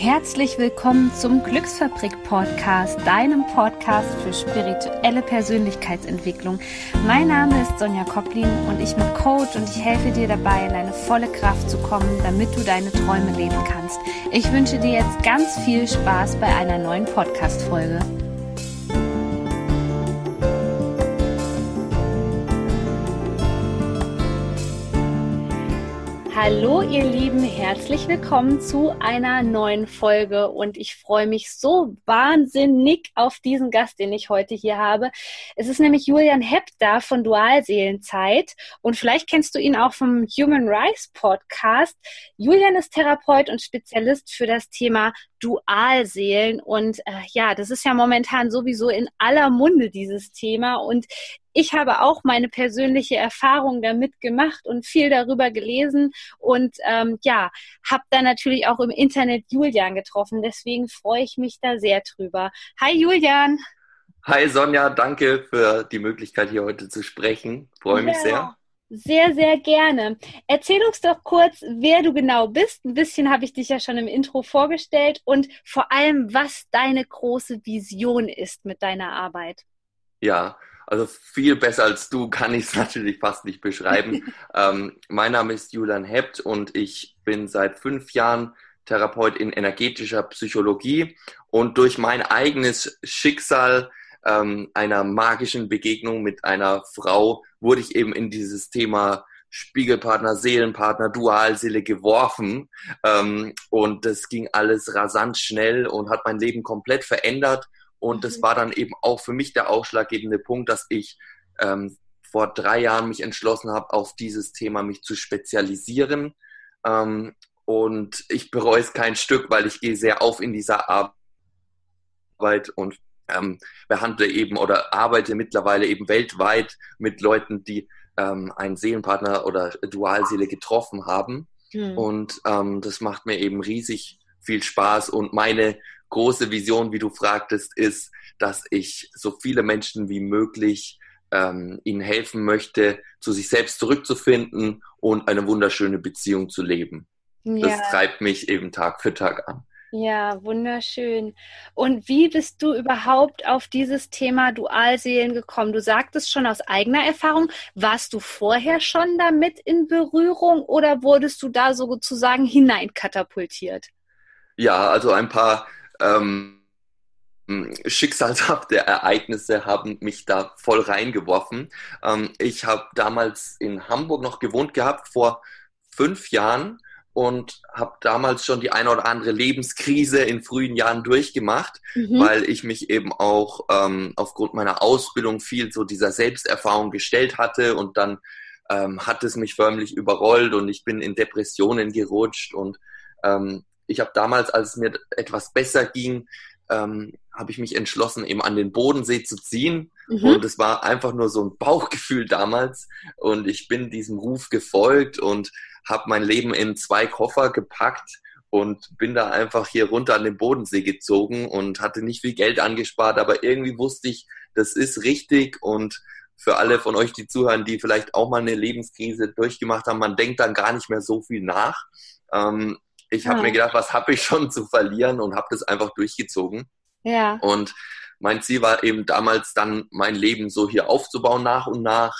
Herzlich willkommen zum Glücksfabrik Podcast, deinem Podcast für spirituelle Persönlichkeitsentwicklung. Mein Name ist Sonja Koplin und ich bin Coach und ich helfe dir dabei, in deine volle Kraft zu kommen, damit du deine Träume leben kannst. Ich wünsche dir jetzt ganz viel Spaß bei einer neuen Podcast-Folge. Hallo ihr Lieben, herzlich willkommen zu einer neuen Folge und ich freue mich so wahnsinnig auf diesen Gast, den ich heute hier habe. Es ist nämlich Julian Hepp von Dualseelenzeit und vielleicht kennst du ihn auch vom Human Rights Podcast. Julian ist Therapeut und Spezialist für das Thema Dualseelen und äh, ja, das ist ja momentan sowieso in aller Munde dieses Thema und ich habe auch meine persönliche Erfahrung damit gemacht und viel darüber gelesen und ähm, ja, habe dann natürlich auch im Internet Julian getroffen. Deswegen freue ich mich da sehr drüber. Hi Julian. Hi Sonja, danke für die Möglichkeit hier heute zu sprechen. Freue mich ja. sehr. Sehr, sehr gerne. Erzähl uns doch kurz, wer du genau bist. Ein bisschen habe ich dich ja schon im Intro vorgestellt und vor allem, was deine große Vision ist mit deiner Arbeit. Ja, also viel besser als du kann ich es natürlich fast nicht beschreiben. ähm, mein Name ist Julian Hept und ich bin seit fünf Jahren Therapeut in energetischer Psychologie und durch mein eigenes Schicksal ähm, einer magischen Begegnung mit einer Frau wurde ich eben in dieses Thema Spiegelpartner, Seelenpartner, Dualseele geworfen. Ähm, und das ging alles rasant schnell und hat mein Leben komplett verändert. Und das mhm. war dann eben auch für mich der ausschlaggebende Punkt, dass ich ähm, vor drei Jahren mich entschlossen habe, auf dieses Thema mich zu spezialisieren. Ähm, und ich bereue es kein Stück, weil ich gehe sehr auf in dieser Arbeit und ähm, behandle eben oder arbeite mittlerweile eben weltweit mit Leuten, die ähm, einen Seelenpartner oder Dualseele getroffen haben. Mhm. Und ähm, das macht mir eben riesig viel Spaß. Und meine große Vision, wie du fragtest, ist, dass ich so viele Menschen wie möglich ähm, ihnen helfen möchte, zu sich selbst zurückzufinden und eine wunderschöne Beziehung zu leben. Ja. Das treibt mich eben Tag für Tag an. Ja, wunderschön. Und wie bist du überhaupt auf dieses Thema Dualseelen gekommen? Du sagtest schon aus eigener Erfahrung, warst du vorher schon damit in Berührung oder wurdest du da sozusagen hineinkatapultiert? Ja, also ein paar ähm, schicksalshafte Ereignisse haben mich da voll reingeworfen. Ähm, ich habe damals in Hamburg noch gewohnt gehabt, vor fünf Jahren und habe damals schon die eine oder andere Lebenskrise in frühen Jahren durchgemacht, mhm. weil ich mich eben auch ähm, aufgrund meiner Ausbildung viel zu dieser Selbsterfahrung gestellt hatte und dann ähm, hat es mich förmlich überrollt und ich bin in Depressionen gerutscht und ähm, ich habe damals, als es mir etwas besser ging, ähm, habe ich mich entschlossen, eben an den Bodensee zu ziehen. Mhm. Und es war einfach nur so ein Bauchgefühl damals. Und ich bin diesem Ruf gefolgt und habe mein Leben in zwei Koffer gepackt und bin da einfach hier runter an den Bodensee gezogen und hatte nicht viel Geld angespart, aber irgendwie wusste ich, das ist richtig und für alle von euch, die zuhören, die vielleicht auch mal eine Lebenskrise durchgemacht haben, man denkt dann gar nicht mehr so viel nach. Ähm, ich habe ja. mir gedacht, was habe ich schon zu verlieren und habe das einfach durchgezogen. Ja. Und mein Ziel war eben damals dann mein Leben so hier aufzubauen nach und nach.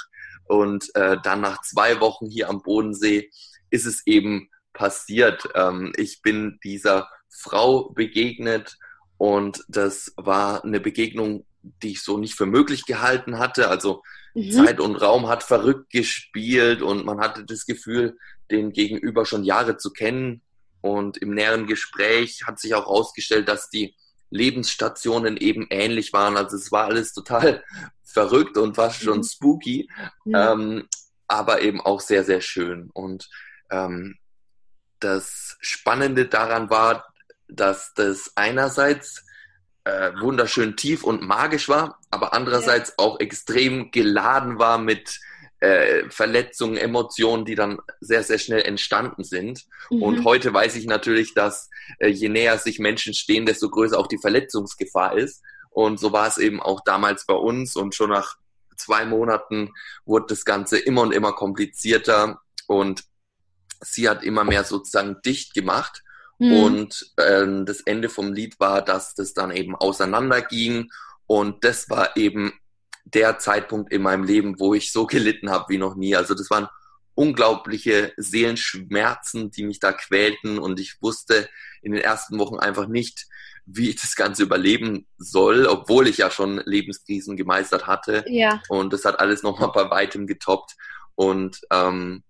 Und äh, dann nach zwei Wochen hier am Bodensee ist es eben passiert. Ähm, ich bin dieser Frau begegnet und das war eine Begegnung, die ich so nicht für möglich gehalten hatte. Also mhm. Zeit und Raum hat verrückt gespielt und man hatte das Gefühl, den Gegenüber schon Jahre zu kennen. Und im näheren Gespräch hat sich auch herausgestellt, dass die Lebensstationen eben ähnlich waren. Also es war alles total verrückt und fast schon mhm. spooky, ja. ähm, aber eben auch sehr, sehr schön. Und ähm, das Spannende daran war, dass das einerseits äh, wunderschön tief und magisch war, aber andererseits ja. auch extrem geladen war mit äh, Verletzungen, Emotionen, die dann sehr, sehr schnell entstanden sind. Mhm. Und heute weiß ich natürlich, dass äh, je näher sich Menschen stehen, desto größer auch die Verletzungsgefahr ist. Und so war es eben auch damals bei uns. Und schon nach zwei Monaten wurde das Ganze immer und immer komplizierter. Und sie hat immer mehr sozusagen dicht gemacht. Mhm. Und ähm, das Ende vom Lied war, dass das dann eben auseinanderging. Und das war eben der Zeitpunkt in meinem Leben, wo ich so gelitten habe wie noch nie. Also das waren unglaubliche Seelenschmerzen, die mich da quälten. Und ich wusste in den ersten Wochen einfach nicht, wie ich das Ganze überleben soll, obwohl ich ja schon Lebenskrisen gemeistert hatte. Ja. Und das hat alles nochmal bei weitem getoppt. Und ähm,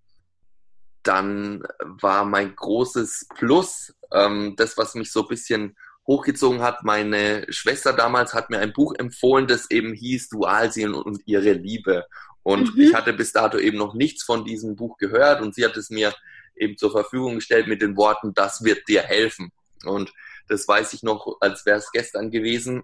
dann war mein großes Plus, ähm, das, was mich so ein bisschen hochgezogen hat, meine Schwester damals hat mir ein Buch empfohlen, das eben hieß Dualsehen und ihre Liebe. Und mhm. ich hatte bis dato eben noch nichts von diesem Buch gehört und sie hat es mir eben zur Verfügung gestellt mit den Worten, das wird dir helfen. Und das weiß ich noch, als wäre es gestern gewesen.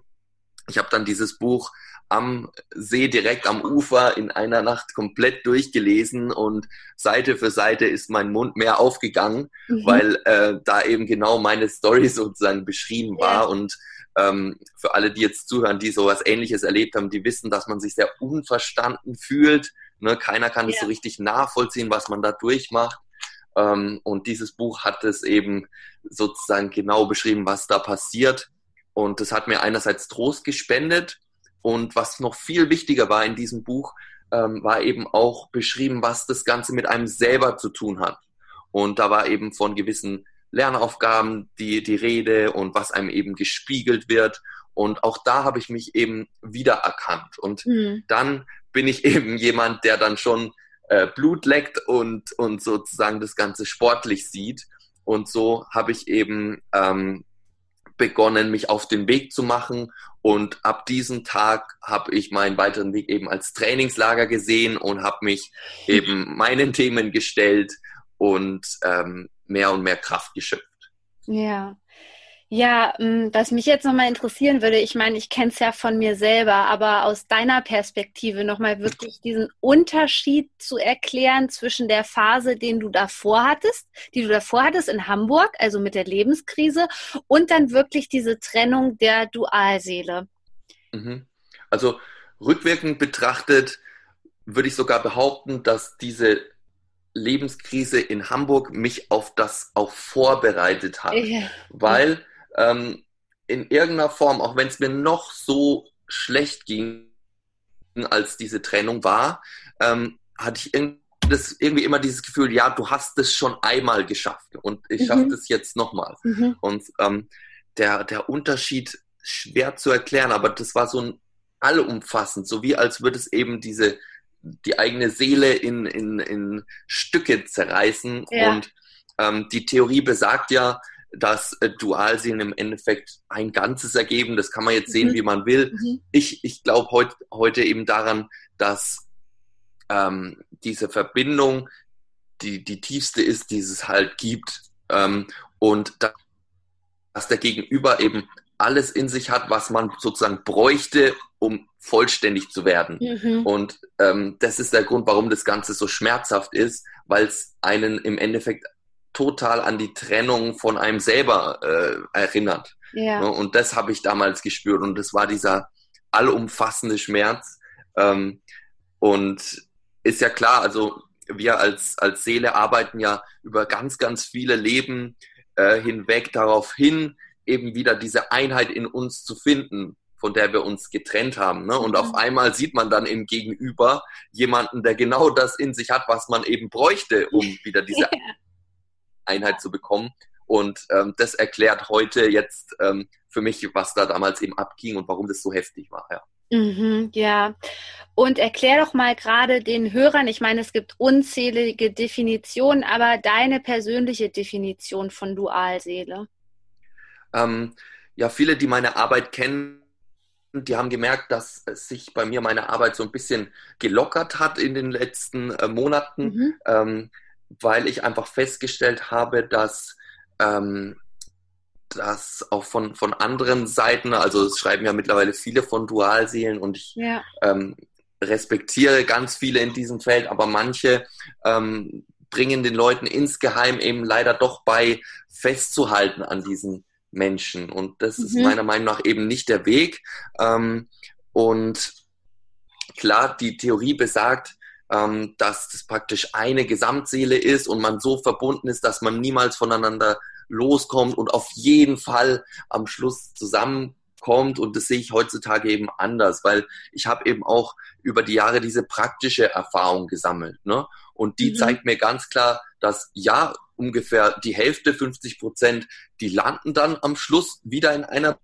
Ich habe dann dieses Buch am See direkt am Ufer in einer Nacht komplett durchgelesen und Seite für Seite ist mein Mund mehr aufgegangen, mhm. weil äh, da eben genau meine Story sozusagen beschrieben war. Ja. Und ähm, für alle, die jetzt zuhören, die sowas ähnliches erlebt haben, die wissen, dass man sich sehr unverstanden fühlt. Ne? Keiner kann es ja. so richtig nachvollziehen, was man da durchmacht. Ähm, und dieses Buch hat es eben sozusagen genau beschrieben, was da passiert. Und das hat mir einerseits Trost gespendet. Und was noch viel wichtiger war in diesem Buch, ähm, war eben auch beschrieben, was das Ganze mit einem selber zu tun hat. Und da war eben von gewissen Lernaufgaben die, die Rede und was einem eben gespiegelt wird. Und auch da habe ich mich eben wiedererkannt. Und mhm. dann bin ich eben jemand, der dann schon äh, Blut leckt und, und sozusagen das Ganze sportlich sieht. Und so habe ich eben ähm, begonnen, mich auf den Weg zu machen. Und ab diesem Tag habe ich meinen weiteren Weg eben als Trainingslager gesehen und habe mich eben meinen Themen gestellt und ähm, mehr und mehr Kraft geschöpft. Ja, ja, mm, was mich jetzt nochmal interessieren würde, ich meine, ich kenne es ja von mir selber, aber aus deiner Perspektive nochmal wirklich diesen Unterschied zu erklären zwischen der Phase, den du davor hattest, die du davor hattest in Hamburg, also mit der Lebenskrise, und dann wirklich diese Trennung der Dualseele. Mhm. Also rückwirkend betrachtet würde ich sogar behaupten, dass diese Lebenskrise in Hamburg mich auf das auch vorbereitet hat. Ja. Weil ähm, in irgendeiner Form, auch wenn es mir noch so schlecht ging, als diese Trennung war, ähm, hatte ich irgendwie, das, irgendwie immer dieses Gefühl, ja, du hast es schon einmal geschafft und ich mhm. schaffe das jetzt nochmal. Mhm. Und ähm, der, der Unterschied schwer zu erklären, aber das war so ein allumfassend, so wie als würde es eben diese die eigene Seele in, in, in Stücke zerreißen. Ja. Und ähm, die Theorie besagt ja, dass äh, Dualseelen im Endeffekt ein Ganzes ergeben. Das kann man jetzt sehen, mhm. wie man will. Mhm. Ich, ich glaube heut, heute eben daran, dass ähm, diese Verbindung die, die tiefste ist, die es halt gibt. Ähm, und da, dass der Gegenüber eben alles in sich hat, was man sozusagen bräuchte, um vollständig zu werden. Mhm. Und ähm, das ist der Grund, warum das Ganze so schmerzhaft ist, weil es einen im Endeffekt total an die Trennung von einem selber äh, erinnert. Ja. Und das habe ich damals gespürt und das war dieser allumfassende Schmerz. Ähm, und ist ja klar, also wir als, als Seele arbeiten ja über ganz, ganz viele Leben äh, hinweg darauf hin, eben wieder diese Einheit in uns zu finden, von der wir uns getrennt haben. Ne? Und mhm. auf einmal sieht man dann im Gegenüber jemanden, der genau das in sich hat, was man eben bräuchte, um wieder diese Einheit zu bekommen. Und ähm, das erklärt heute jetzt ähm, für mich, was da damals eben abging und warum das so heftig war. Ja. Mhm, ja, und erklär doch mal gerade den Hörern, ich meine, es gibt unzählige Definitionen, aber deine persönliche Definition von Dualseele. Ähm, ja, viele, die meine Arbeit kennen, die haben gemerkt, dass sich bei mir meine Arbeit so ein bisschen gelockert hat in den letzten äh, Monaten. Mhm. Ähm, weil ich einfach festgestellt habe, dass ähm, das auch von, von anderen Seiten, also es schreiben ja mittlerweile viele von Dualseelen und ich ja. ähm, respektiere ganz viele in diesem Feld, aber manche ähm, bringen den Leuten insgeheim eben leider doch bei, festzuhalten an diesen Menschen. Und das mhm. ist meiner Meinung nach eben nicht der Weg. Ähm, und klar, die Theorie besagt, ähm, dass das praktisch eine Gesamtseele ist und man so verbunden ist, dass man niemals voneinander loskommt und auf jeden Fall am Schluss zusammenkommt. Und das sehe ich heutzutage eben anders, weil ich habe eben auch über die Jahre diese praktische Erfahrung gesammelt. Ne? Und die mhm. zeigt mir ganz klar, dass ja, ungefähr die Hälfte, 50 Prozent, die landen dann am Schluss wieder in einer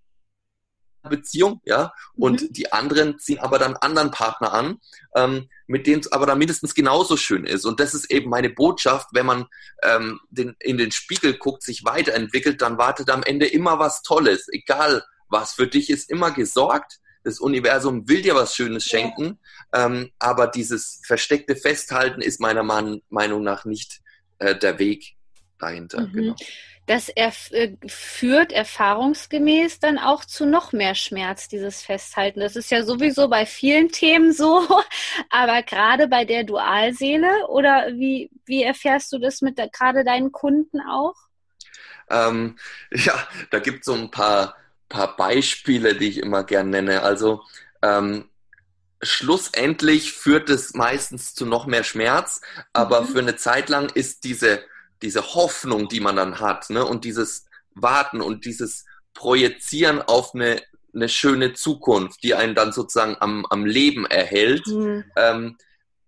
Beziehung, ja, und mhm. die anderen ziehen aber dann anderen Partner an, ähm, mit denen es aber dann mindestens genauso schön ist. Und das ist eben meine Botschaft, wenn man ähm, den, in den Spiegel guckt, sich weiterentwickelt, dann wartet am Ende immer was Tolles, egal was. Für dich ist immer gesorgt. Das Universum will dir was Schönes schenken, ja. ähm, aber dieses versteckte Festhalten ist meiner Meinung nach nicht äh, der Weg dahinter. Mhm. Genau das er, äh, führt erfahrungsgemäß dann auch zu noch mehr Schmerz, dieses Festhalten. Das ist ja sowieso bei vielen Themen so, aber gerade bei der Dualseele oder wie, wie erfährst du das mit gerade deinen Kunden auch? Ähm, ja, da gibt es so ein paar, paar Beispiele, die ich immer gern nenne. Also ähm, schlussendlich führt es meistens zu noch mehr Schmerz, aber mhm. für eine Zeit lang ist diese diese Hoffnung, die man dann hat, ne? und dieses Warten und dieses Projizieren auf eine, eine schöne Zukunft, die einen dann sozusagen am, am Leben erhält, mhm. ähm,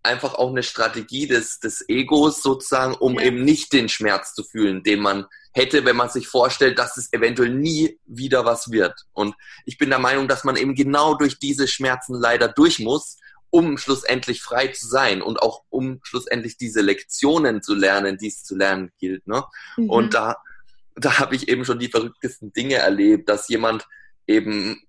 einfach auch eine Strategie des, des Egos sozusagen, um ja. eben nicht den Schmerz zu fühlen, den man hätte, wenn man sich vorstellt, dass es eventuell nie wieder was wird. Und ich bin der Meinung, dass man eben genau durch diese Schmerzen leider durch muss, um schlussendlich frei zu sein und auch um schlussendlich diese Lektionen zu lernen, die es zu lernen gilt. Ne? Mhm. Und da, da habe ich eben schon die verrücktesten Dinge erlebt, dass jemand eben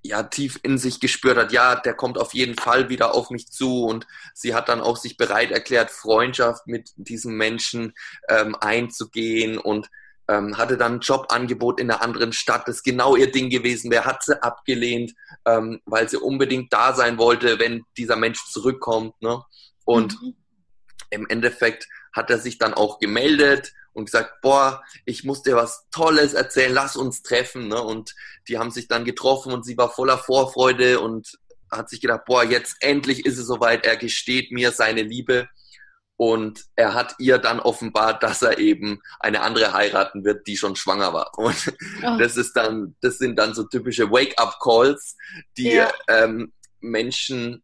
ja tief in sich gespürt hat, ja, der kommt auf jeden Fall wieder auf mich zu und sie hat dann auch sich bereit erklärt, Freundschaft mit diesem Menschen ähm, einzugehen und ähm, hatte dann ein Jobangebot in einer anderen Stadt, das genau ihr Ding gewesen wäre, hat sie abgelehnt, ähm, weil sie unbedingt da sein wollte, wenn dieser Mensch zurückkommt. Ne? Und mhm. im Endeffekt hat er sich dann auch gemeldet und gesagt, boah, ich muss dir was Tolles erzählen, lass uns treffen. Ne? Und die haben sich dann getroffen und sie war voller Vorfreude und hat sich gedacht, boah, jetzt endlich ist es soweit, er gesteht mir seine Liebe. Und er hat ihr dann offenbart, dass er eben eine andere heiraten wird, die schon schwanger war. Und oh. das ist dann, das sind dann so typische Wake-up-Calls, die ja. ähm, Menschen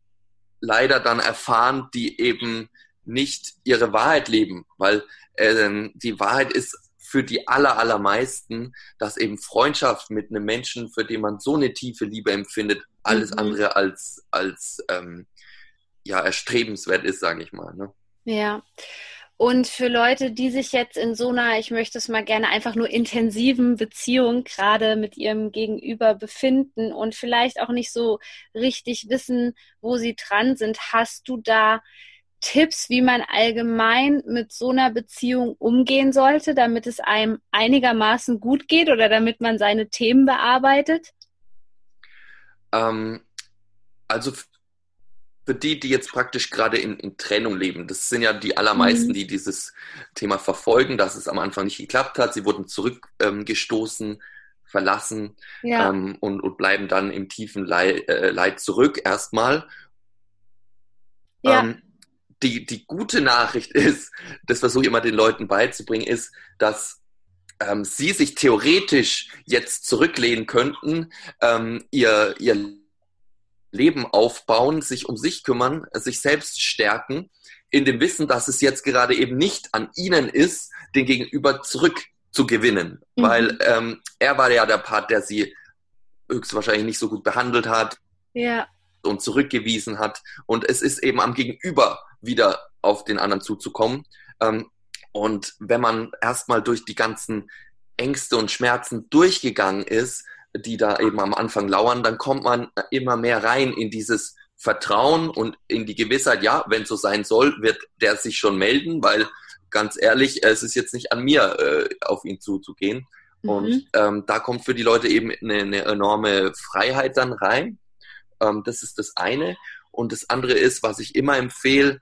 leider dann erfahren, die eben nicht ihre Wahrheit leben, weil ähm, die Wahrheit ist für die aller, allermeisten, dass eben Freundschaft mit einem Menschen, für den man so eine tiefe Liebe empfindet, alles mhm. andere als, als ähm, ja, erstrebenswert ist, sage ich mal. Ne? Ja. Und für Leute, die sich jetzt in so einer, ich möchte es mal gerne einfach nur intensiven Beziehung gerade mit ihrem Gegenüber befinden und vielleicht auch nicht so richtig wissen, wo sie dran sind, hast du da Tipps, wie man allgemein mit so einer Beziehung umgehen sollte, damit es einem einigermaßen gut geht oder damit man seine Themen bearbeitet? Ähm, also für die, die jetzt praktisch gerade in, in, Trennung leben, das sind ja die allermeisten, mhm. die dieses Thema verfolgen, dass es am Anfang nicht geklappt hat. Sie wurden zurückgestoßen, ähm, verlassen ja. ähm, und, und, bleiben dann im tiefen Leid, äh, Leid zurück erstmal. Ja. Ähm, die, die gute Nachricht ist, das versuche ich immer den Leuten beizubringen, ist, dass ähm, sie sich theoretisch jetzt zurücklehnen könnten, ähm, ihr, ihr Leben aufbauen, sich um sich kümmern, sich selbst stärken, in dem Wissen, dass es jetzt gerade eben nicht an ihnen ist, den Gegenüber zurückzugewinnen. Mhm. Weil ähm, er war ja der Part, der sie höchstwahrscheinlich nicht so gut behandelt hat ja. und zurückgewiesen hat. Und es ist eben am Gegenüber wieder auf den anderen zuzukommen. Ähm, und wenn man erstmal durch die ganzen Ängste und Schmerzen durchgegangen ist, die da eben am Anfang lauern, dann kommt man immer mehr rein in dieses Vertrauen und in die Gewissheit, ja, wenn es so sein soll, wird der sich schon melden, weil ganz ehrlich, es ist jetzt nicht an mir, äh, auf ihn zuzugehen. Mhm. Und ähm, da kommt für die Leute eben eine, eine enorme Freiheit dann rein. Ähm, das ist das eine. Und das andere ist, was ich immer empfehle,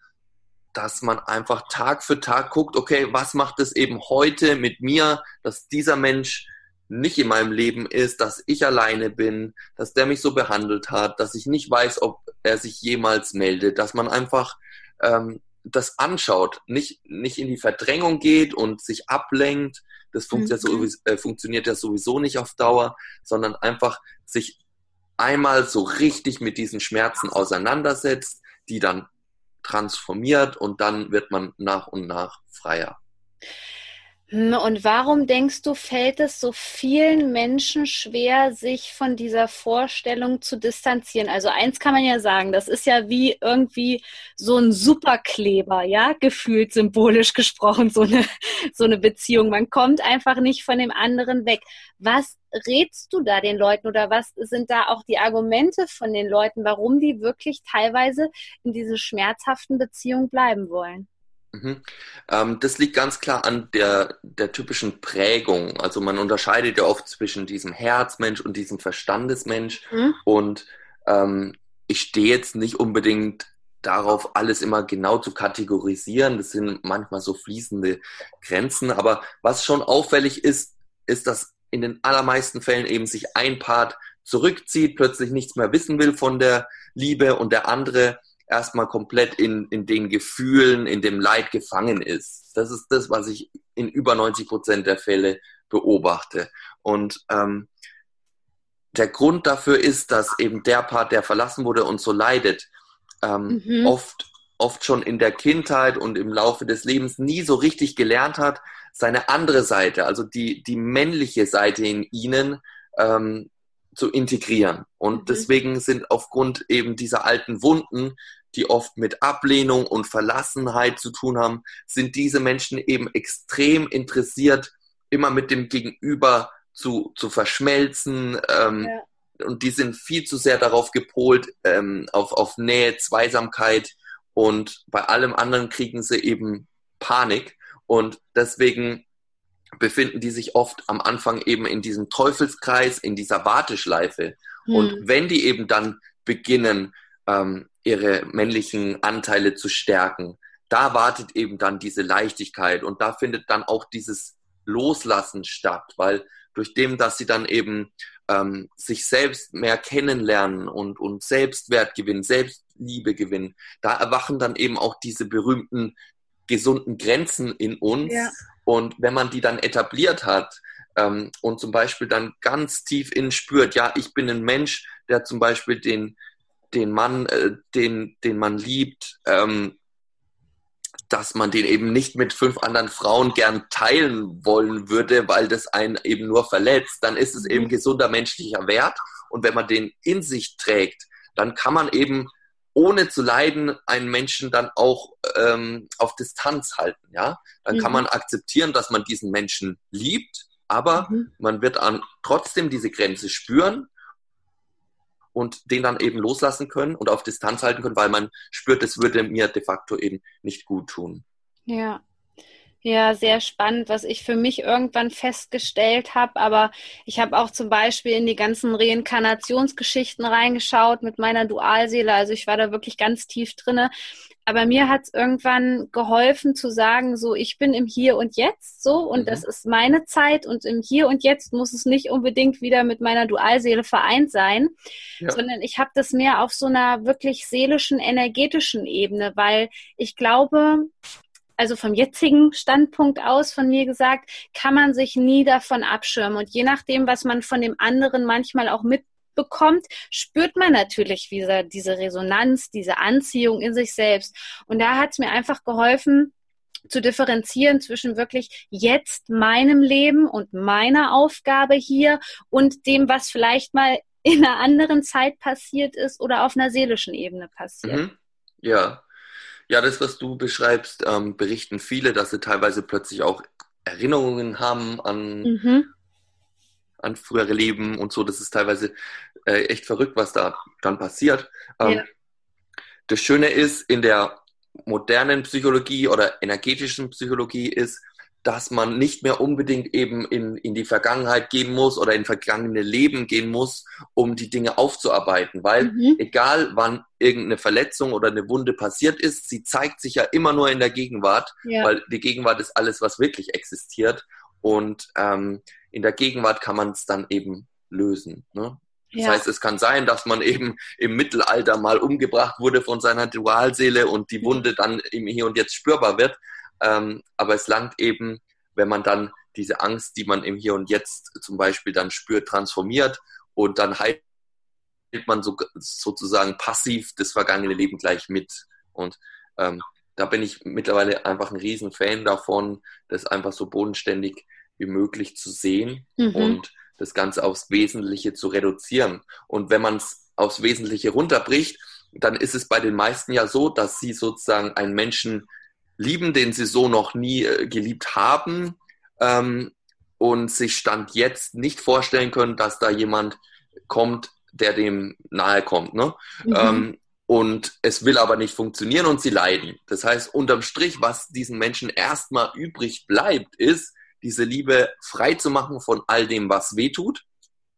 dass man einfach Tag für Tag guckt, okay, was macht es eben heute mit mir, dass dieser Mensch nicht in meinem Leben ist, dass ich alleine bin, dass der mich so behandelt hat, dass ich nicht weiß, ob er sich jemals meldet, dass man einfach ähm, das anschaut, nicht, nicht in die Verdrängung geht und sich ablenkt, das funktioniert, mhm. sowieso, äh, funktioniert ja sowieso nicht auf Dauer, sondern einfach sich einmal so richtig mit diesen Schmerzen auseinandersetzt, die dann transformiert und dann wird man nach und nach freier. Hm, und warum denkst du, fällt es so vielen Menschen schwer, sich von dieser Vorstellung zu distanzieren? Also eins kann man ja sagen, das ist ja wie irgendwie so ein Superkleber, ja, gefühlt symbolisch gesprochen, so eine, so eine Beziehung. Man kommt einfach nicht von dem anderen weg. Was rätst du da den Leuten oder was sind da auch die Argumente von den Leuten, warum die wirklich teilweise in diese schmerzhaften Beziehungen bleiben wollen? Mhm. Ähm, das liegt ganz klar an der, der typischen Prägung. Also man unterscheidet ja oft zwischen diesem Herzmensch und diesem Verstandesmensch. Mhm. Und ähm, ich stehe jetzt nicht unbedingt darauf, alles immer genau zu kategorisieren. Das sind manchmal so fließende Grenzen. Aber was schon auffällig ist, ist, dass in den allermeisten Fällen eben sich ein Part zurückzieht, plötzlich nichts mehr wissen will von der Liebe und der andere erstmal komplett in, in den Gefühlen, in dem Leid gefangen ist. Das ist das, was ich in über 90 Prozent der Fälle beobachte. Und ähm, der Grund dafür ist, dass eben der Part, der verlassen wurde und so leidet, ähm, mhm. oft, oft schon in der Kindheit und im Laufe des Lebens nie so richtig gelernt hat, seine andere Seite, also die, die männliche Seite in ihnen, ähm, zu integrieren. Und mhm. deswegen sind aufgrund eben dieser alten Wunden die oft mit Ablehnung und Verlassenheit zu tun haben, sind diese Menschen eben extrem interessiert, immer mit dem Gegenüber zu, zu verschmelzen. Ähm, ja. Und die sind viel zu sehr darauf gepolt, ähm, auf, auf Nähe, Zweisamkeit. Und bei allem anderen kriegen sie eben Panik. Und deswegen befinden die sich oft am Anfang eben in diesem Teufelskreis, in dieser Warteschleife. Hm. Und wenn die eben dann beginnen, ähm, ihre männlichen Anteile zu stärken. Da wartet eben dann diese Leichtigkeit und da findet dann auch dieses Loslassen statt, weil durch dem, dass sie dann eben ähm, sich selbst mehr kennenlernen und, und Selbstwert gewinnen, Selbstliebe gewinnen, da erwachen dann eben auch diese berühmten gesunden Grenzen in uns. Ja. Und wenn man die dann etabliert hat ähm, und zum Beispiel dann ganz tief innen spürt, ja, ich bin ein Mensch, der zum Beispiel den, den Mann, äh, den, den man liebt, ähm, dass man den eben nicht mit fünf anderen Frauen gern teilen wollen würde, weil das einen eben nur verletzt, dann ist es eben mhm. gesunder menschlicher Wert. Und wenn man den in sich trägt, dann kann man eben ohne zu leiden einen Menschen dann auch ähm, auf Distanz halten. Ja, dann mhm. kann man akzeptieren, dass man diesen Menschen liebt, aber mhm. man wird an, trotzdem diese Grenze spüren und den dann eben loslassen können und auf Distanz halten können, weil man spürt, es würde mir de facto eben nicht gut tun. Ja. Ja, sehr spannend, was ich für mich irgendwann festgestellt habe. Aber ich habe auch zum Beispiel in die ganzen Reinkarnationsgeschichten reingeschaut mit meiner Dualseele. Also ich war da wirklich ganz tief drinne. Aber mir hat es irgendwann geholfen zu sagen, so ich bin im Hier und Jetzt so und mhm. das ist meine Zeit und im Hier und Jetzt muss es nicht unbedingt wieder mit meiner Dualseele vereint sein, ja. sondern ich habe das mehr auf so einer wirklich seelischen, energetischen Ebene, weil ich glaube, also vom jetzigen Standpunkt aus von mir gesagt, kann man sich nie davon abschirmen. Und je nachdem, was man von dem anderen manchmal auch mit bekommt, spürt man natürlich wieder diese Resonanz, diese Anziehung in sich selbst. Und da hat es mir einfach geholfen, zu differenzieren zwischen wirklich jetzt meinem Leben und meiner Aufgabe hier und dem, was vielleicht mal in einer anderen Zeit passiert ist oder auf einer seelischen Ebene passiert. Mhm. Ja. Ja, das, was du beschreibst, ähm, berichten viele, dass sie teilweise plötzlich auch Erinnerungen haben an, mhm an frühere Leben und so. Das ist teilweise äh, echt verrückt, was da dann passiert. Ähm, ja. Das Schöne ist, in der modernen Psychologie oder energetischen Psychologie ist, dass man nicht mehr unbedingt eben in, in die Vergangenheit gehen muss oder in vergangene Leben gehen muss, um die Dinge aufzuarbeiten. Weil mhm. egal wann irgendeine Verletzung oder eine Wunde passiert ist, sie zeigt sich ja immer nur in der Gegenwart, ja. weil die Gegenwart ist alles, was wirklich existiert. Und ähm, in der Gegenwart kann man es dann eben lösen. Ne? Das ja. heißt, es kann sein, dass man eben im Mittelalter mal umgebracht wurde von seiner Dualseele und die Wunde dann im Hier und Jetzt spürbar wird. Ähm, aber es langt eben, wenn man dann diese Angst, die man im Hier und Jetzt zum Beispiel dann spürt, transformiert und dann heilt man so, sozusagen passiv das vergangene Leben gleich mit. Und ähm, da bin ich mittlerweile einfach ein Riesenfan davon, das einfach so bodenständig wie möglich zu sehen mhm. und das Ganze aufs Wesentliche zu reduzieren. Und wenn man es aufs Wesentliche runterbricht, dann ist es bei den meisten ja so, dass sie sozusagen einen Menschen lieben, den sie so noch nie äh, geliebt haben ähm, und sich Stand jetzt nicht vorstellen können, dass da jemand kommt, der dem nahe kommt. Ne? Mhm. Ähm, und es will aber nicht funktionieren und sie leiden. Das heißt, unterm Strich, was diesen Menschen erstmal übrig bleibt, ist, diese Liebe frei zu machen von all dem, was weh tut.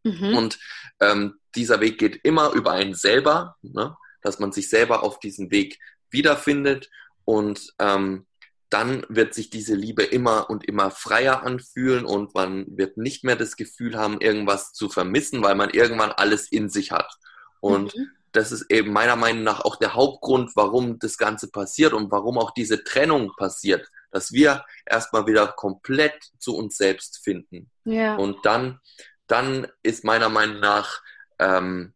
Mhm. Und ähm, dieser Weg geht immer über einen selber, ne? dass man sich selber auf diesem Weg wiederfindet und ähm, dann wird sich diese Liebe immer und immer freier anfühlen und man wird nicht mehr das Gefühl haben, irgendwas zu vermissen, weil man irgendwann alles in sich hat. Und mhm das ist eben meiner Meinung nach auch der Hauptgrund, warum das Ganze passiert und warum auch diese Trennung passiert, dass wir erstmal wieder komplett zu uns selbst finden. Ja. Und dann, dann ist meiner Meinung nach ähm,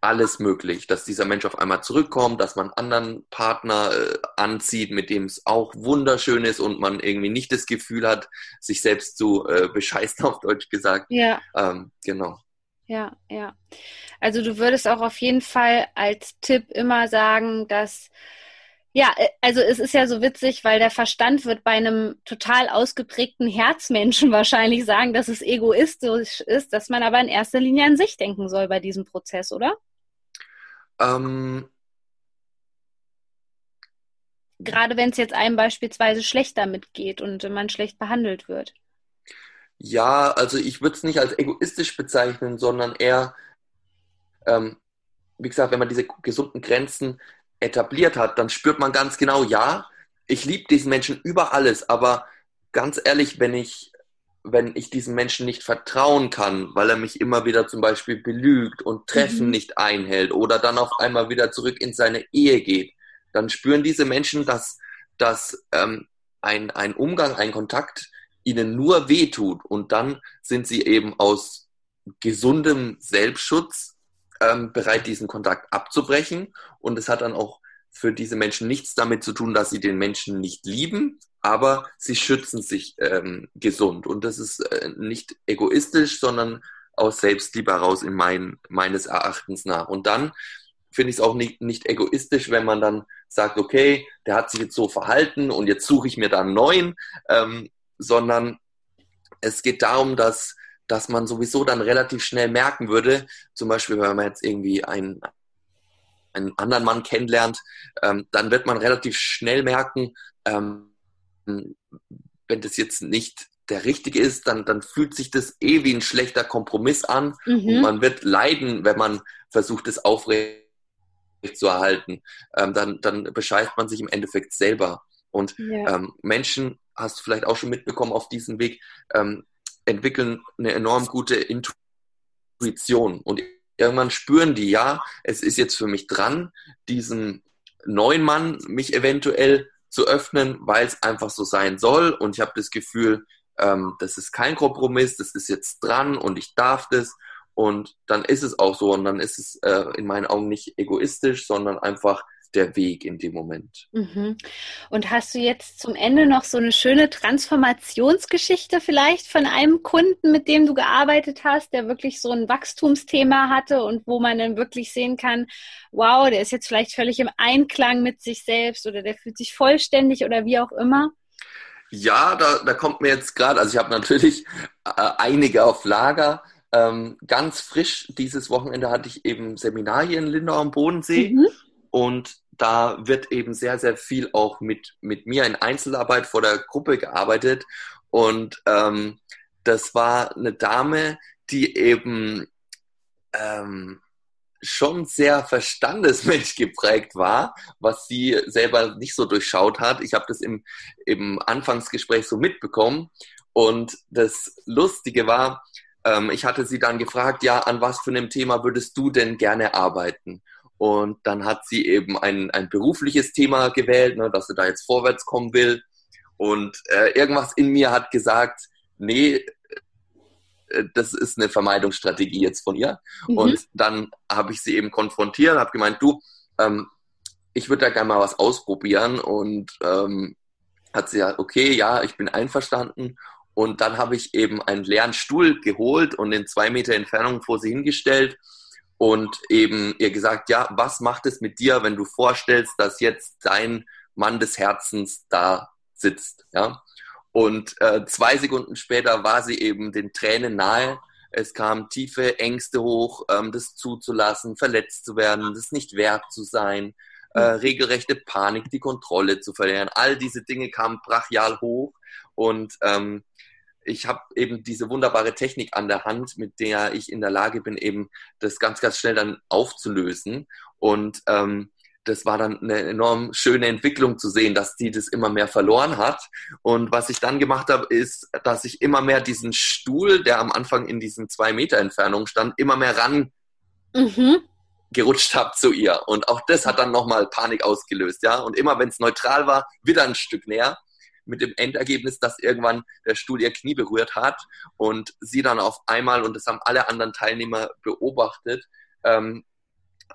alles möglich, dass dieser Mensch auf einmal zurückkommt, dass man einen anderen Partner äh, anzieht, mit dem es auch wunderschön ist und man irgendwie nicht das Gefühl hat, sich selbst zu äh, bescheißen, auf Deutsch gesagt. Ja. Ähm, genau. Ja, ja. Also du würdest auch auf jeden Fall als Tipp immer sagen, dass ja, äh, also es ist ja so witzig, weil der Verstand wird bei einem total ausgeprägten Herzmenschen wahrscheinlich sagen, dass es egoistisch ist, dass man aber in erster Linie an sich denken soll bei diesem Prozess, oder? Ähm, Gerade wenn es jetzt einem beispielsweise schlecht damit geht und man schlecht behandelt wird. Ja, also ich würde es nicht als egoistisch bezeichnen, sondern eher, ähm, wie gesagt, wenn man diese gesunden Grenzen etabliert hat, dann spürt man ganz genau, ja, ich liebe diesen Menschen über alles, aber ganz ehrlich, wenn ich, wenn ich diesem Menschen nicht vertrauen kann, weil er mich immer wieder zum Beispiel belügt und Treffen mhm. nicht einhält oder dann auf einmal wieder zurück in seine Ehe geht, dann spüren diese Menschen, dass, dass ähm, ein, ein Umgang, ein Kontakt ihnen nur wehtut und dann sind sie eben aus gesundem Selbstschutz ähm, bereit, diesen Kontakt abzubrechen. Und es hat dann auch für diese Menschen nichts damit zu tun, dass sie den Menschen nicht lieben, aber sie schützen sich ähm, gesund. Und das ist äh, nicht egoistisch, sondern aus Selbstliebe heraus in mein, meines Erachtens nach. Und dann finde ich es auch nicht, nicht egoistisch, wenn man dann sagt, okay, der hat sich jetzt so verhalten und jetzt suche ich mir da einen neuen. Ähm, sondern es geht darum, dass, dass man sowieso dann relativ schnell merken würde, zum Beispiel, wenn man jetzt irgendwie einen, einen anderen Mann kennenlernt, ähm, dann wird man relativ schnell merken, ähm, wenn das jetzt nicht der richtige ist, dann, dann fühlt sich das eh wie ein schlechter Kompromiss an mhm. und man wird leiden, wenn man versucht, es aufrecht zu erhalten. Ähm, dann, dann bescheißt man sich im Endeffekt selber. Und ja. ähm, Menschen hast du vielleicht auch schon mitbekommen auf diesem Weg, ähm, entwickeln eine enorm gute Intuition. Und irgendwann spüren die, ja, es ist jetzt für mich dran, diesen neuen Mann mich eventuell zu öffnen, weil es einfach so sein soll. Und ich habe das Gefühl, ähm, das ist kein Kompromiss, das ist jetzt dran und ich darf das. Und dann ist es auch so. Und dann ist es äh, in meinen Augen nicht egoistisch, sondern einfach der Weg in dem Moment. Mhm. Und hast du jetzt zum Ende noch so eine schöne Transformationsgeschichte vielleicht von einem Kunden, mit dem du gearbeitet hast, der wirklich so ein Wachstumsthema hatte und wo man dann wirklich sehen kann, wow, der ist jetzt vielleicht völlig im Einklang mit sich selbst oder der fühlt sich vollständig oder wie auch immer? Ja, da, da kommt mir jetzt gerade, also ich habe natürlich äh, einige auf Lager. Ähm, ganz frisch dieses Wochenende hatte ich eben Seminar hier in Lindau am Bodensee. Mhm. Und da wird eben sehr, sehr viel auch mit, mit mir in Einzelarbeit vor der Gruppe gearbeitet. Und ähm, das war eine Dame, die eben ähm, schon sehr verstandesmensch geprägt war, was sie selber nicht so durchschaut hat. Ich habe das im, im Anfangsgespräch so mitbekommen. Und das Lustige war, ähm, ich hatte sie dann gefragt, ja, an was für einem Thema würdest du denn gerne arbeiten? Und dann hat sie eben ein, ein berufliches Thema gewählt, ne, dass sie da jetzt vorwärts kommen will. Und äh, irgendwas in mir hat gesagt, nee, äh, das ist eine Vermeidungsstrategie jetzt von ihr. Mhm. Und dann habe ich sie eben konfrontiert, habe gemeint, du, ähm, ich würde da gerne mal was ausprobieren. Und ähm, hat sie ja, okay, ja, ich bin einverstanden. Und dann habe ich eben einen leeren Stuhl geholt und in zwei Meter Entfernung vor sie hingestellt und eben ihr gesagt, ja, was macht es mit dir, wenn du vorstellst, dass jetzt dein Mann des Herzens da sitzt, ja? Und äh, zwei Sekunden später war sie eben den Tränen nahe. Es kamen tiefe Ängste hoch, ähm, das zuzulassen, verletzt zu werden, das nicht wert zu sein, äh, regelrechte Panik, die Kontrolle zu verlieren. All diese Dinge kamen brachial hoch und ähm, ich habe eben diese wunderbare Technik an der Hand, mit der ich in der Lage bin, eben das ganz, ganz schnell dann aufzulösen. Und ähm, das war dann eine enorm schöne Entwicklung zu sehen, dass die das immer mehr verloren hat. Und was ich dann gemacht habe, ist, dass ich immer mehr diesen Stuhl, der am Anfang in diesen zwei Meter Entfernung stand, immer mehr ran mhm. gerutscht habe zu ihr. Und auch das hat dann nochmal Panik ausgelöst, ja. Und immer wenn es neutral war, wieder ein Stück näher mit dem Endergebnis, dass irgendwann der Stuhl ihr Knie berührt hat und sie dann auf einmal, und das haben alle anderen Teilnehmer beobachtet, ähm,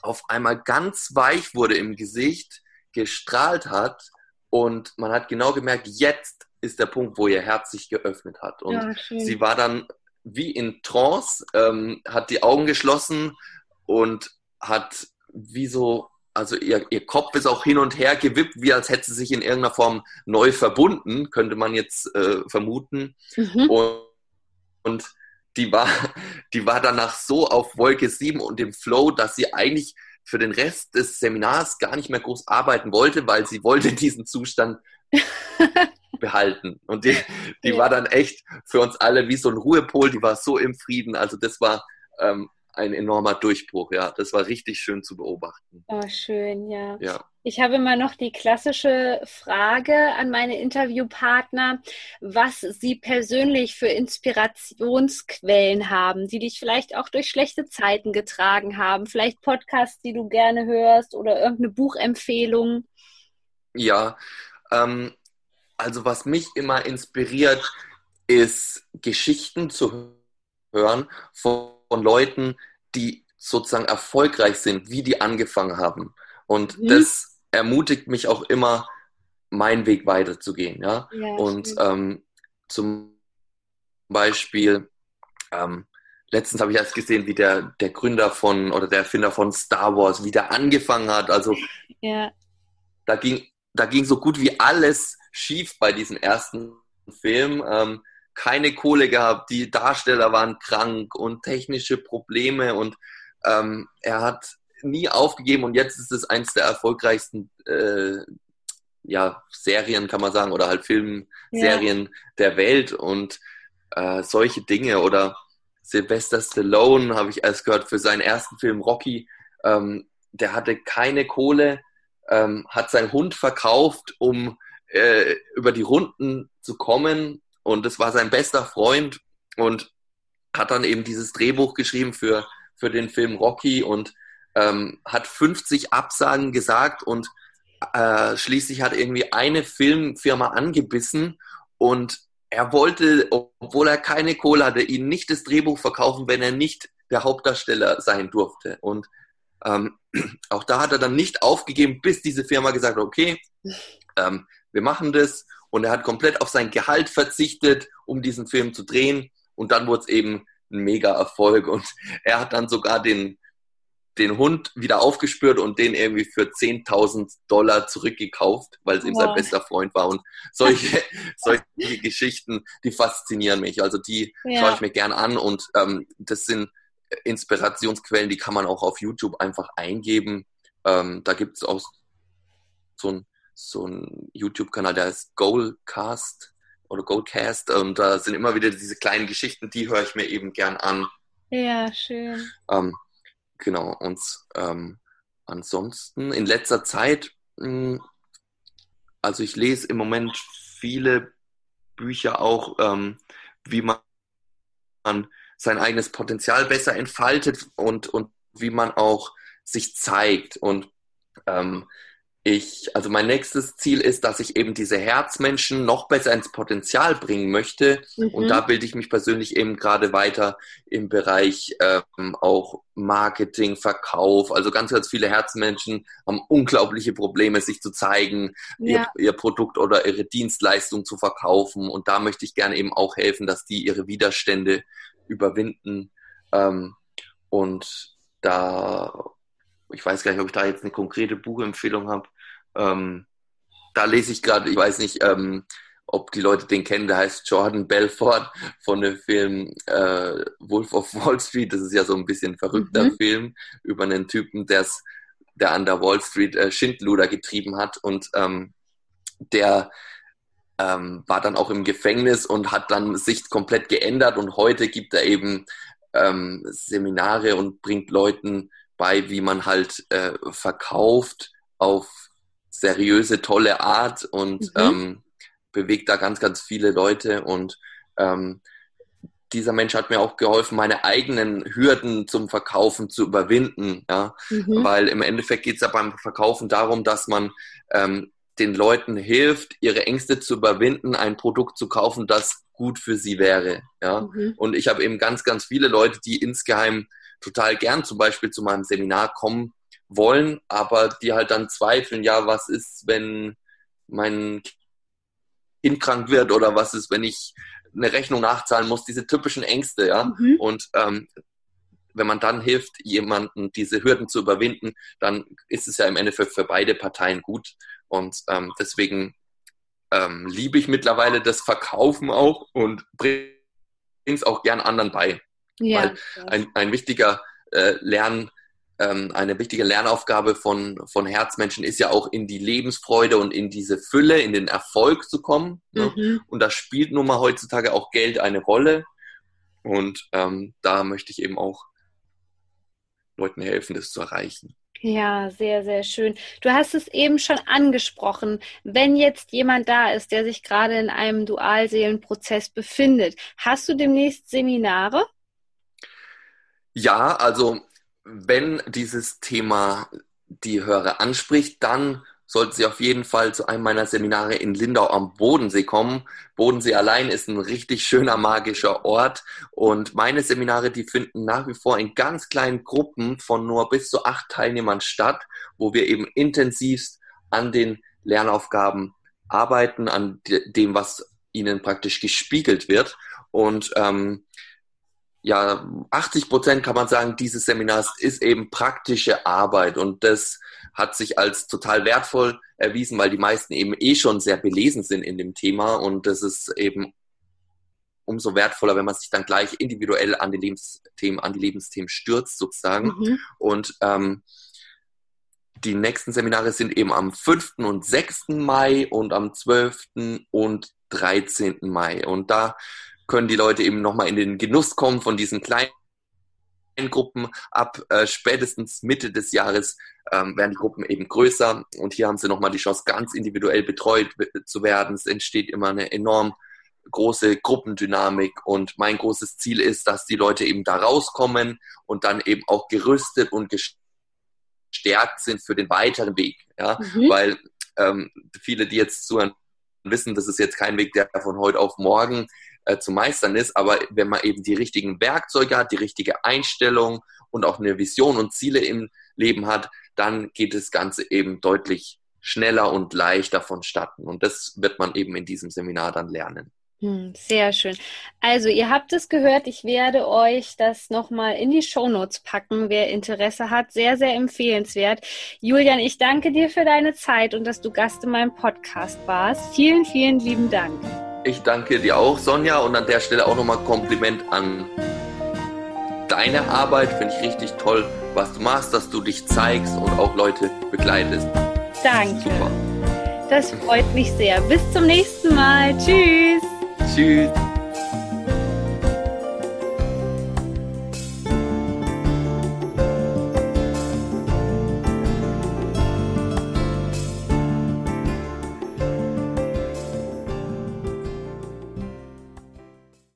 auf einmal ganz weich wurde im Gesicht, gestrahlt hat und man hat genau gemerkt, jetzt ist der Punkt, wo ihr Herz sich geöffnet hat. Und ja, sie war dann wie in Trance, ähm, hat die Augen geschlossen und hat wie so also ihr, ihr Kopf ist auch hin und her gewippt, wie als hätte sie sich in irgendeiner Form neu verbunden, könnte man jetzt äh, vermuten. Mhm. Und, und die war, die war danach so auf Wolke 7 und dem Flow, dass sie eigentlich für den Rest des Seminars gar nicht mehr groß arbeiten wollte, weil sie wollte diesen Zustand behalten. Und die, die ja. war dann echt für uns alle wie so ein Ruhepol, die war so im Frieden. Also das war ähm, ein enormer Durchbruch, ja. Das war richtig schön zu beobachten. Oh, schön, ja. ja. Ich habe immer noch die klassische Frage an meine Interviewpartner, was sie persönlich für Inspirationsquellen haben, die dich vielleicht auch durch schlechte Zeiten getragen haben, vielleicht Podcasts, die du gerne hörst oder irgendeine Buchempfehlung. Ja, ähm, also was mich immer inspiriert, ist Geschichten zu hören von von Leuten, die sozusagen erfolgreich sind, wie die angefangen haben. Und mhm. das ermutigt mich auch immer, meinen Weg weiterzugehen. Ja? ja und ähm, zum Beispiel, ähm, letztens habe ich erst gesehen, wie der, der Gründer von oder der Erfinder von Star Wars, wie der angefangen hat. Also ja. da ging da ging so gut wie alles schief bei diesem ersten Film. Ähm, keine Kohle gehabt, die Darsteller waren krank und technische Probleme und ähm, er hat nie aufgegeben und jetzt ist es eins der erfolgreichsten äh, ja, Serien, kann man sagen, oder halt Filmserien ja. der Welt und äh, solche Dinge. Oder Sylvester Stallone habe ich erst gehört für seinen ersten Film Rocky. Ähm, der hatte keine Kohle, ähm, hat seinen Hund verkauft, um äh, über die Runden zu kommen und das war sein bester Freund und hat dann eben dieses Drehbuch geschrieben für, für den Film Rocky und ähm, hat 50 Absagen gesagt und äh, schließlich hat irgendwie eine Filmfirma angebissen und er wollte, obwohl er keine Kohle hatte, ihnen nicht das Drehbuch verkaufen, wenn er nicht der Hauptdarsteller sein durfte. Und ähm, auch da hat er dann nicht aufgegeben, bis diese Firma gesagt hat, okay, ähm, wir machen das und er hat komplett auf sein Gehalt verzichtet, um diesen Film zu drehen. Und dann wurde es eben ein mega Erfolg. Und er hat dann sogar den, den Hund wieder aufgespürt und den irgendwie für 10.000 Dollar zurückgekauft, weil es ihm sein bester Freund war. Und solche, solche Geschichten, die faszinieren mich. Also die ja. schaue ich mir gern an. Und ähm, das sind Inspirationsquellen, die kann man auch auf YouTube einfach eingeben. Ähm, da gibt es auch so ein so ein YouTube-Kanal, der heißt Goalcast oder Goalcast und da sind immer wieder diese kleinen Geschichten, die höre ich mir eben gern an. Ja, schön. Ähm, genau, und ähm, ansonsten in letzter Zeit, mh, hm, also ich lese im Moment viele Bücher auch, ähm, wie man sein eigenes Potenzial besser entfaltet und, und wie man auch sich zeigt. Und ähm, ich, also mein nächstes Ziel ist, dass ich eben diese Herzmenschen noch besser ins Potenzial bringen möchte. Mhm. Und da bilde ich mich persönlich eben gerade weiter im Bereich ähm, auch Marketing, Verkauf. Also ganz, ganz viele Herzmenschen haben unglaubliche Probleme, sich zu zeigen, ja. ihr, ihr Produkt oder ihre Dienstleistung zu verkaufen. Und da möchte ich gerne eben auch helfen, dass die ihre Widerstände überwinden. Ähm, und da ich weiß gar nicht, ob ich da jetzt eine konkrete Buchempfehlung habe. Ähm, da lese ich gerade, ich weiß nicht, ähm, ob die Leute den kennen, der heißt Jordan Belfort von dem Film äh, Wolf of Wall Street. Das ist ja so ein bisschen ein verrückter mhm. Film über einen Typen, der's, der an der Wall Street äh, Schindluder getrieben hat und ähm, der ähm, war dann auch im Gefängnis und hat dann sich komplett geändert und heute gibt er eben ähm, Seminare und bringt Leuten bei, wie man halt äh, verkauft auf seriöse, tolle Art und mhm. ähm, bewegt da ganz, ganz viele Leute. Und ähm, dieser Mensch hat mir auch geholfen, meine eigenen Hürden zum Verkaufen zu überwinden. Ja? Mhm. Weil im Endeffekt geht es ja beim Verkaufen darum, dass man ähm, den Leuten hilft, ihre Ängste zu überwinden, ein Produkt zu kaufen, das gut für sie wäre. Ja? Mhm. Und ich habe eben ganz, ganz viele Leute, die insgeheim total gern zum Beispiel zu meinem Seminar kommen wollen, aber die halt dann zweifeln, ja, was ist, wenn mein Kind krank wird oder was ist, wenn ich eine Rechnung nachzahlen muss, diese typischen Ängste, ja. Mhm. Und ähm, wenn man dann hilft, jemanden diese Hürden zu überwinden, dann ist es ja im Endeffekt für beide Parteien gut. Und ähm, deswegen ähm, liebe ich mittlerweile das Verkaufen auch und bringe es auch gern anderen bei. Ja, Weil ein, ein wichtiger äh, Lern, ähm, eine wichtige Lernaufgabe von, von Herzmenschen ist ja auch in die Lebensfreude und in diese Fülle, in den Erfolg zu kommen. Ne? Mhm. Und da spielt nun mal heutzutage auch Geld eine Rolle. Und ähm, da möchte ich eben auch Leuten helfen, das zu erreichen. Ja, sehr, sehr schön. Du hast es eben schon angesprochen. Wenn jetzt jemand da ist, der sich gerade in einem Dualseelenprozess befindet, hast du demnächst Seminare? Ja, also wenn dieses Thema die Hörer anspricht, dann sollten Sie auf jeden Fall zu einem meiner Seminare in Lindau am Bodensee kommen. Bodensee allein ist ein richtig schöner magischer Ort und meine Seminare, die finden nach wie vor in ganz kleinen Gruppen von nur bis zu acht Teilnehmern statt, wo wir eben intensivst an den Lernaufgaben arbeiten, an dem, was ihnen praktisch gespiegelt wird. Und ähm, ja, 80 Prozent kann man sagen, dieses Seminars ist eben praktische Arbeit und das hat sich als total wertvoll erwiesen, weil die meisten eben eh schon sehr belesen sind in dem Thema und das ist eben umso wertvoller, wenn man sich dann gleich individuell an die Lebensthemen, an die Lebensthemen stürzt sozusagen. Mhm. Und ähm, die nächsten Seminare sind eben am 5. und 6. Mai und am 12. und 13. Mai. Und da können die Leute eben nochmal in den Genuss kommen von diesen kleinen Gruppen. Ab äh, spätestens Mitte des Jahres ähm, werden die Gruppen eben größer und hier haben sie nochmal die Chance, ganz individuell betreut zu werden. Es entsteht immer eine enorm große Gruppendynamik und mein großes Ziel ist, dass die Leute eben da rauskommen und dann eben auch gerüstet und gestärkt sind für den weiteren Weg. Ja? Mhm. Weil ähm, viele, die jetzt zuhören, wissen, das ist jetzt kein Weg, der von heute auf morgen äh, zu meistern ist. Aber wenn man eben die richtigen Werkzeuge hat, die richtige Einstellung und auch eine Vision und Ziele im Leben hat, dann geht das Ganze eben deutlich schneller und leichter vonstatten. Und das wird man eben in diesem Seminar dann lernen. Hm, sehr schön. Also, ihr habt es gehört, ich werde euch das nochmal in die Shownotes packen, wer Interesse hat. Sehr, sehr empfehlenswert. Julian, ich danke dir für deine Zeit und dass du Gast in meinem Podcast warst. Vielen, vielen lieben Dank. Ich danke dir auch, Sonja, und an der Stelle auch nochmal Kompliment an deine Arbeit. Finde ich richtig toll, was du machst, dass du dich zeigst und auch Leute begleitest. Danke. Super. Das freut mich sehr. Bis zum nächsten Mal. Tschüss. Tschüss.